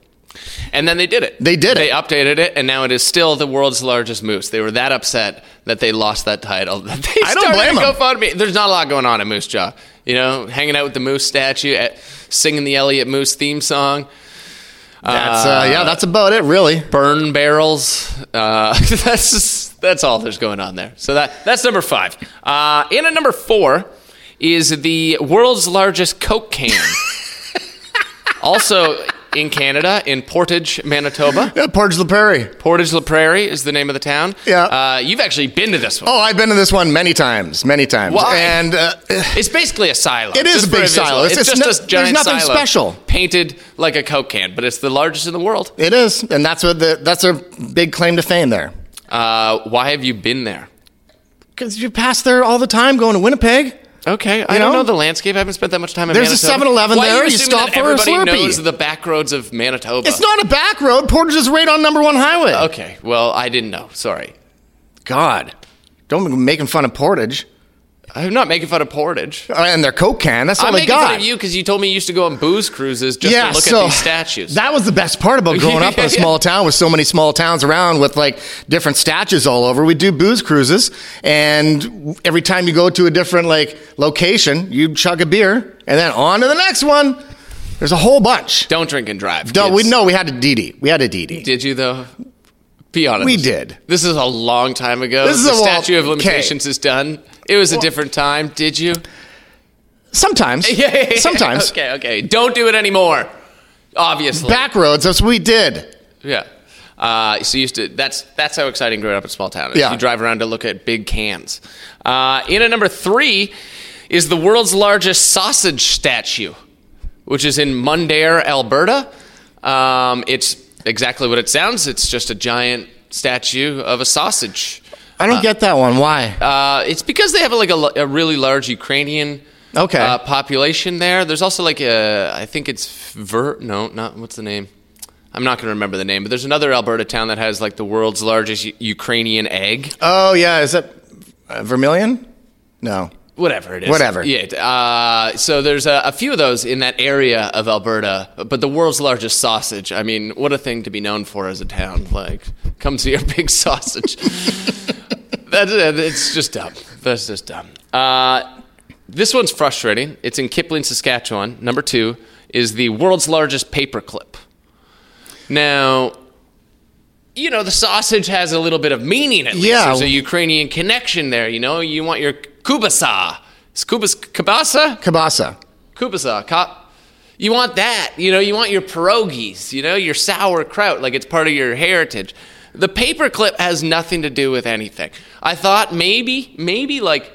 And then they did it. They did it. They it. updated it, and now it is still the world's largest moose. They were that upset that they lost that title. That they I don't blame to 'em. GoFundMe. There's not a lot going on at Moose Jaw. You know, hanging out with the moose statue, at, singing the Elliot Moose theme song, That's uh, yeah, that's about it, really. burn barrels. Uh, that's just, that's all there's going on there. So that that's number five. Uh, in at number four is the world's largest Coke can. also in Canada, in Portage, Manitoba. Yeah, Portage la Prairie. Portage La Prairie is the name of the town. Yeah. Uh, you've actually been to this one. Oh, I've been to this one many times, many times. Why? And uh, It's basically a silo. It is a big visual. silo. It's, It's- it's just no- a there's nothing silo special. Painted like a Coke can, but it's the largest in the world. it is, and that's what the that's a big claim to fame there. Uh, why have you been there? Because you pass there all the time going to Winnipeg. Okay, I You don't know? know the landscape. I haven't spent that much time in There's a Manitoba. 7-Eleven there. You assuming stop for a everybody Slurpee. knows the back roads of Manitoba. It's not a back road. Portage is right on number one highway. Okay, well, I didn't know. Sorry. God, don't be making fun of Portage I'm not making fun of Portage. Uh, and their Coke can. That's all I'm they making got. fun of you because you told me you used to go on booze cruises just yeah, to look so at these statues. That was the best part about growing up in a small town with so many small towns around with like different statues all over. We do booze cruises, and every time you go to a different like location, you chug a beer, and then on to the next one. There's a whole bunch. don't drink and drive. No, we no, we had a DD. We had a DD. Did you though? Be honest. We did. This is a long time ago. This is the a statute of okay. limitations is done. It was a different time. Did you? Sometimes. Sometimes. okay, okay. Don't do it anymore. Obviously. Back roads. That's what we did. Yeah. Uh, so you used to. That's that's how exciting growing up in small town. is. Yeah. You drive around to look at big cans. Uh, in at number three is the world's largest sausage statue, which is in Mundare, Alberta. Um, it's exactly what it sounds. It's just a giant statue of a sausage. I don't get that one. Why? Uh, it's because they have like a, a really large Ukrainian Okay. uh, population there. There's also like a, I think it's Ver, no, not what's the name? I'm not going to remember the name, but there's another Alberta town that has like the world's largest U- Ukrainian egg. oh yeah, is that uh, Vermilion? No. Whatever it is. Whatever. Yeah. Uh, so there's a, a few of those in that area of Alberta, but the world's largest sausage. I mean, what a thing to be known for as a town. Like, come see our big sausage. That's. It's just dumb. That's just dumb. Uh, this one's frustrating. It's in Kipling, Saskatchewan. Number two is the world's largest paperclip. Now, you know, the sausage has a little bit of meaning at least. Yeah. There's a Ukrainian connection there. You know, you want your kubasa. Is kubas, kabasa? Kabasa. Kubasa. Ka- you want that. You know, you want your pierogies, you know, your sauerkraut, like it's part of your heritage. The paperclip has nothing to do with anything. I thought maybe, maybe like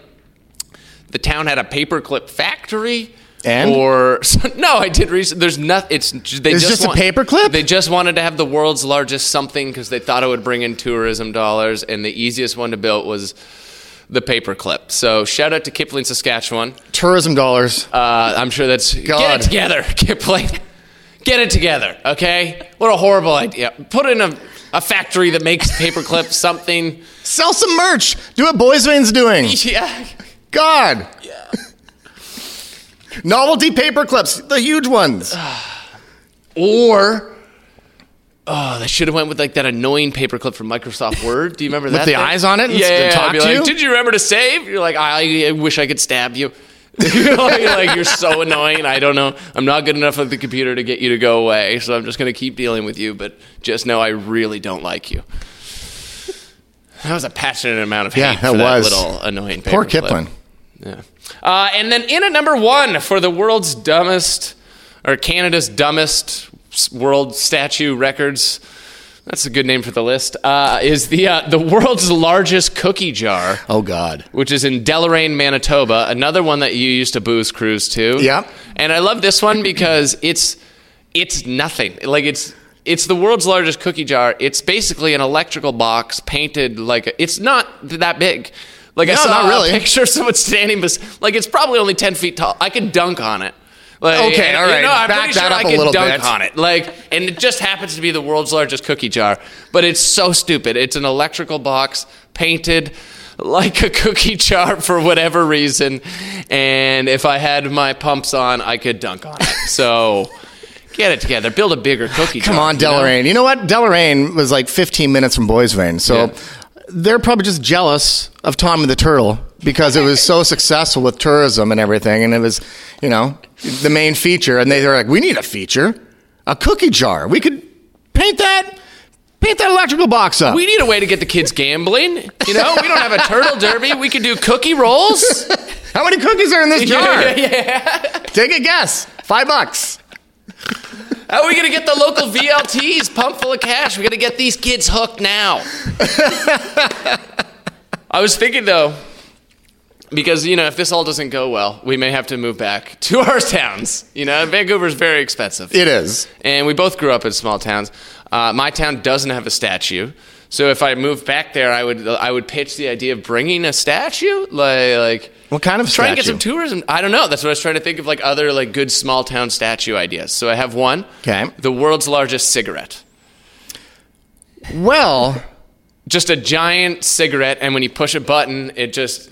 the town had a paperclip factory. And? or no, I did research. There's nothing. It's they It's just a paperclip? They just wanted to have the world's largest something because they thought it would bring in tourism dollars, and the easiest one to build was the paperclip. So shout out to Kipling, Saskatchewan. Tourism dollars. Uh, I'm sure that's get God. it together, Kipling. Get it together, okay? What a horrible idea. Put in a, a factory that makes paperclip something. Sell some merch. Do what Boissevain's doing. Yeah. God. Yeah. Novelty paper clips, the huge ones. Or Oh, they should have went with like that annoying paperclip from Microsoft Word. Do you remember that? With the thing? eyes on it Yeah, yeah, yeah. talk I'd be to like, you? Did you remember to save? You're like, I, I wish I could stab you. you're like, like, you're so annoying. I don't know. I'm not good enough at the computer to get you to go away, so I'm just going to keep dealing with you. But just know I really don't like you. That was a passionate amount of hate Yeah, for that was. little annoying Poor. Kipling. Yeah. Uh, and then in at number one for the world's dumbest, or Canada's dumbest world statue records. That's a good name for the list. Uh, is the uh, the world's largest cookie jar, Oh God. which is in Deloraine, Manitoba. Another one that you used to booze cruise to. Yep. And I love this one because it's it's nothing. Like it's it's the world's largest cookie jar. It's basically an electrical box painted like a, it's not that big. Like I saw not really. a picture of someone standing, bes- like it's probably only ten feet tall. I could dunk on it. Like, Okay, and- all right. No, I'm Back pretty that sure up I little dunk bit. on it. Like, and it just happens to be the world's largest cookie jar. But it's so stupid. It's an electrical box painted like a cookie jar for whatever reason. And if I had my pumps on, I could dunk on it. So get it together. Build a bigger cookie Come jar. on, you know? Deloraine. You know what? Deloraine was like 15 minutes from Boissevain, so Yeah. they're probably just jealous of Tommy the Turtle because it was so successful with tourism and everything, and it was, you know, the main feature. And they were like, "We need a feature, a cookie jar. We could paint that, paint that electrical box up." We need a way to get the kids gambling. You know, we don't have a turtle derby. We could do cookie rolls. How many cookies are in this jar? Yeah, yeah. Take a guess. Five bucks. How are we going to get the local VLTs pumped full of cash? We got to get these kids hooked now. I was thinking though, because you know, if this all doesn't go well, we may have to move back to our towns. You know, Vancouver's very expensive. It is. and we both grew up in small towns. Uh, my town doesn't have a statue, so if I moved back there, I would I would pitch the idea of bringing a statue, like like What kind of try and get some tourism. I don't know. That's what I was trying to think of, like other like good small town statue ideas. So I have one. Okay. The world's largest cigarette. Well, Just a giant cigarette, and when you push a button, it just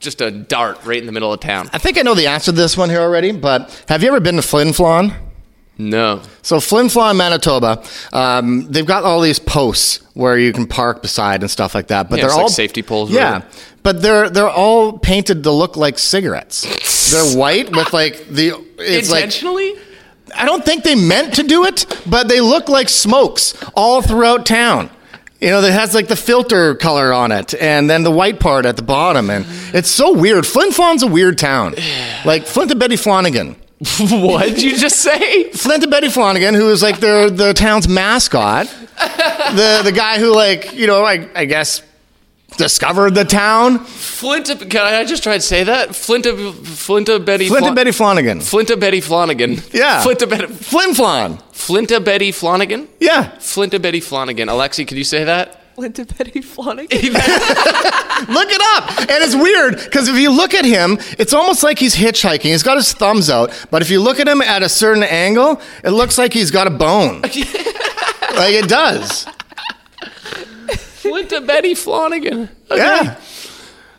just a dart right in the middle of town. I think I know the answer to this one here already, but have you ever been to Flin Flon? No. So Flin Flon, Manitoba, um, they've got all these posts where you can park beside and stuff like that. But Yeah, they're it's like all safety poles, Yeah, really. but they're they're all painted to look like cigarettes. they're white with like the it's like Intentionally? I don't think they meant to do it, but they look like smokes all throughout town. You know, that has like the filter color on it, and then the white part at the bottom, and it's so weird. Flin Flon's a weird town, like Flint and Betty Flanagan. what did you just say? Flint and Betty Flanagan, who is like their the town's mascot, the the guy who like you know I, I guess discovered the town. Flint. Can I just try to say that? Flint. Flinta Betty. Flint Fla- Betty Flanagan. Flinta Betty Flanagan. Yeah. Flinta Betty. Flin Flon. Flinta Betty Flanagan. Yeah. Flinta Betty Flanagan. Alexi, could you say that? Linda Betty Flanagan. Look it up. And it's weird because if you look at him, it's almost like he's hitchhiking. He's got his thumbs out, but if you look at him at a certain angle, it looks like he's got a bone. like it does. Flinta Betty Flanagan. Okay. Yeah.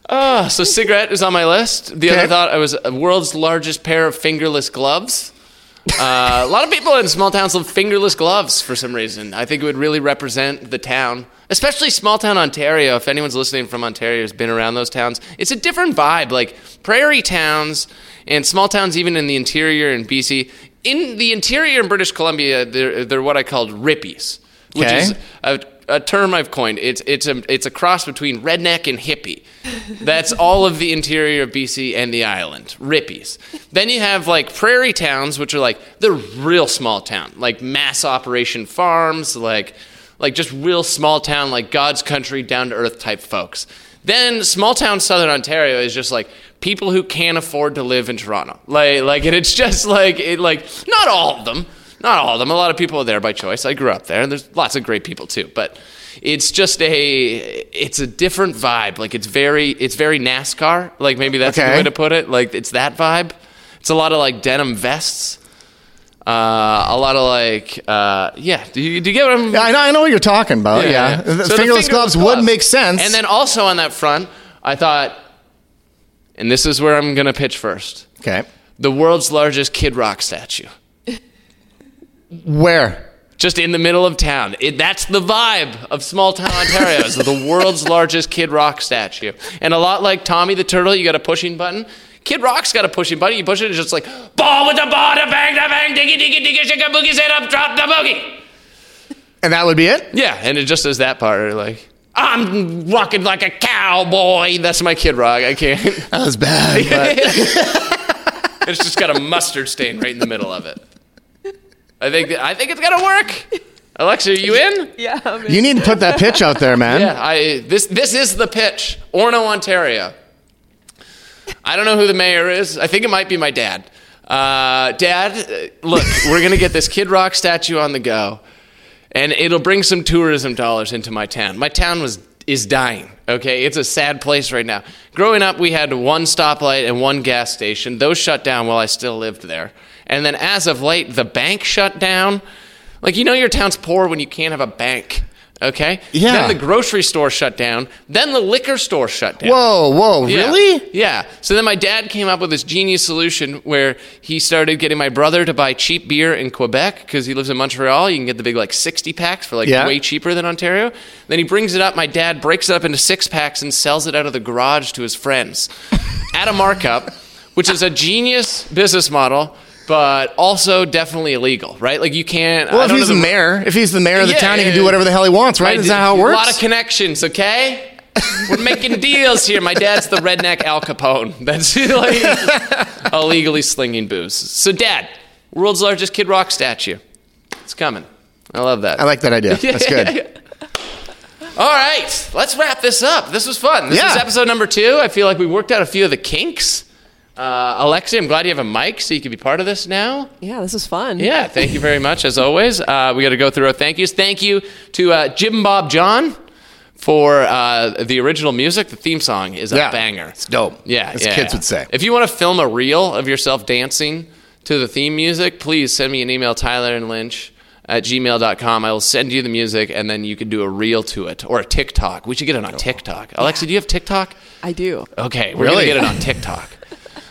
Ah, so cigarette is on my list. The other thought I was a world's largest pair of fingerless gloves. Uh, a lot of people in small towns love fingerless gloves for some reason. I think it would really represent the town, especially small town Ontario. If anyone's listening from Ontario has been around those towns, it's a different vibe. Like prairie towns and small towns, even in the interior in BC. In the interior in British Columbia, they're, they're what I called rippies, which Okay. is a, a term I've coined. It's it's a it's a cross between redneck and hippie. That's all of the interior of BC and the island. Rippies. Then you have like prairie towns, which are like the real small town, like mass operation farms, like like just real small town, like God's country, down to earth type folks. Then small town Southern Ontario is just like people who can't afford to live in Toronto. Like like and it's just like it like not all of them. Not all of them. A lot of people are there by choice. I grew up there, and there's lots of great people too. But it's just a it's a different vibe. Like it's very it's very NASCAR. Like maybe that's Okay. good way to put it. Like it's that vibe. It's a lot of like denim vests. Uh, a lot of like uh, yeah. Do you, do you get what I'm? Yeah, I know, I know what you're talking about. Yeah. The So the fingerless gloves would make sense. And then also on that front, I thought, and this is where I'm gonna pitch first. okay. The world's largest Kid Rock statue. Where? just in the middle of town. It, that's the vibe of small town Ontario. Is the world's largest Kid Rock statue, and a lot like Tommy the Turtle, you got a pushing button. Kid Rock's got a pushing button. You push it, it's just like ball with the ball, da bang, da bang, diggy, diggy, diggy, shake a boogie, set up, drop the boogie. And that would be it? Yeah, and it just does that part. Like I'm rocking like a cowboy. That's my Kid Rock. I can't. That was bad. but- it's just got a mustard stain right in the middle of it. I think I think it's gonna work. Alexa, are you in? Yeah. man. you need to put that pitch out there, man. Yeah, I this this is the pitch. Orono, Ontario. I don't know who the mayor is. I think it might be my dad. Uh, dad, uh, look, we're gonna get this Kid Rock statue on the go, and it'll bring some tourism dollars into my town. My town was is dying. Okay, it's a sad place right now. Growing up, we had one stoplight and one gas station. Those shut down while I still lived there. And then, as of late, the bank shut down. Like you know, your town's poor when you can't have a bank. Okay. Yeah. Then the grocery store shut down. Then the liquor store shut down. Whoa, whoa, Yeah. really? Yeah. So then my dad came up with this genius solution where he started getting my brother to buy cheap beer in Quebec because he lives in Montreal. You can get the big like 60 packs for like Yeah. way cheaper than Ontario. Then he brings it up. My dad breaks it up into six packs and sells it out of the garage to his friends at a markup, which is a genius business model. But also definitely illegal, right? Like you can't. Well, if don't he's know the mayor, if he's the mayor of the Yeah, town, he can do whatever the hell he wants, right? Is that how it works? A lot of connections, okay? We're making deals here. My dad's the redneck Al Capone. That's like illegally slinging booze. So, Dad, world's largest Kid Rock statue. It's coming. I love that. I like that idea. That's good. All right, let's wrap this up. This was fun. This Yeah. is episode number two. I feel like we worked out a few of the kinks. Uh, Alexia, I'm glad you have a mic so you can be part of this now. Yeah, this is fun. Yeah, thank you very much, as always. Uh, we got to go through our thank yous. Thank you to uh, Jim Bob John for uh, the original music. The theme song is a Yeah. banger. It's dope. Yeah, As yeah, kids yeah. would say. If you want to film a reel of yourself dancing to the theme music, please send me an email, Tyler and Lynch at gmail.com. I will send you the music and then you can do a reel to it or a TikTok. We should get it on TikTok. Alexa, do you have TikTok? I do. Okay, we're Really? going to get it on TikTok.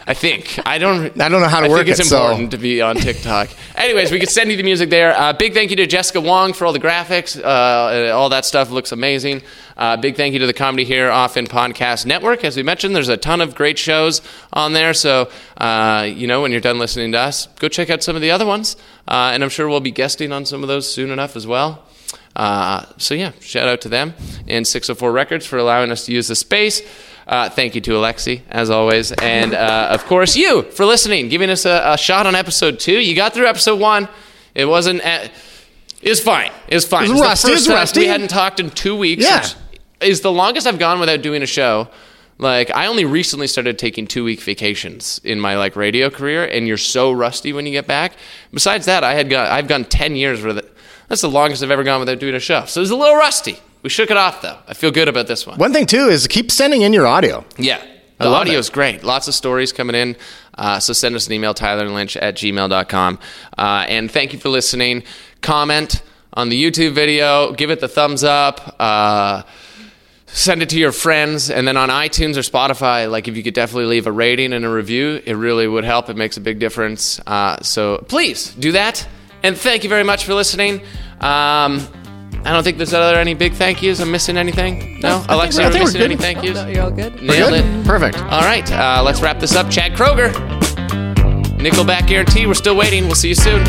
I think. I don't. I don't know how to I work think it's it, so- important to be on TikTok. Anyways, we could send you the music there. Uh, big thank you to Jessica Wong for all the graphics. Uh, all that stuff looks amazing. Uh, big thank you to the Comedy Here Often Podcast Network. As we mentioned, there's a ton of great shows on there. So, uh, you know, when you're done listening to us, go check out some of the other ones. Uh, and I'm sure we'll be guesting on some of those soon enough as well. Uh, so yeah, shout out to them and 604 Records for allowing us to use the space. Uh, thank you to Alexi, as always, and uh, of course you for listening, giving us a, a shot on episode two. You got through episode one. It wasn't. Uh, it was fine. It's fine. It was the rusty. It first time rusty. We hadn't talked in two weeks. Yeah. which is the longest I've gone without doing a show. Like I only recently started taking two week vacations in my like radio career, and you're so rusty when you get back. Besides that, I had got I've gone ten years with it. That's the longest I've ever gone without doing a show. So it was a little rusty. We shook it off though. I feel good about this one. One thing too is keep sending in your audio. Yeah. The audio is great. Lots of stories coming in. Uh, so send us an email, tylerlynch at gmail.com. Uh, and thank you for listening. Comment on the YouTube video. Give it the thumbs up. Uh, send it to your friends. And then on iTunes or Spotify, like if you could definitely leave a rating and a review, it really would help. It makes a big difference. Uh, so please do that. And thank you very much for listening. Um, I don't think there's other any big thank yous. I'm missing anything? No? Alexa, I think missing any thank yous? No, you're all good. Nailed Good? it. Perfect. All right, uh, let's wrap this up. Chad Kroeger, Nickelback guarantee. We're still waiting. We'll see you soon.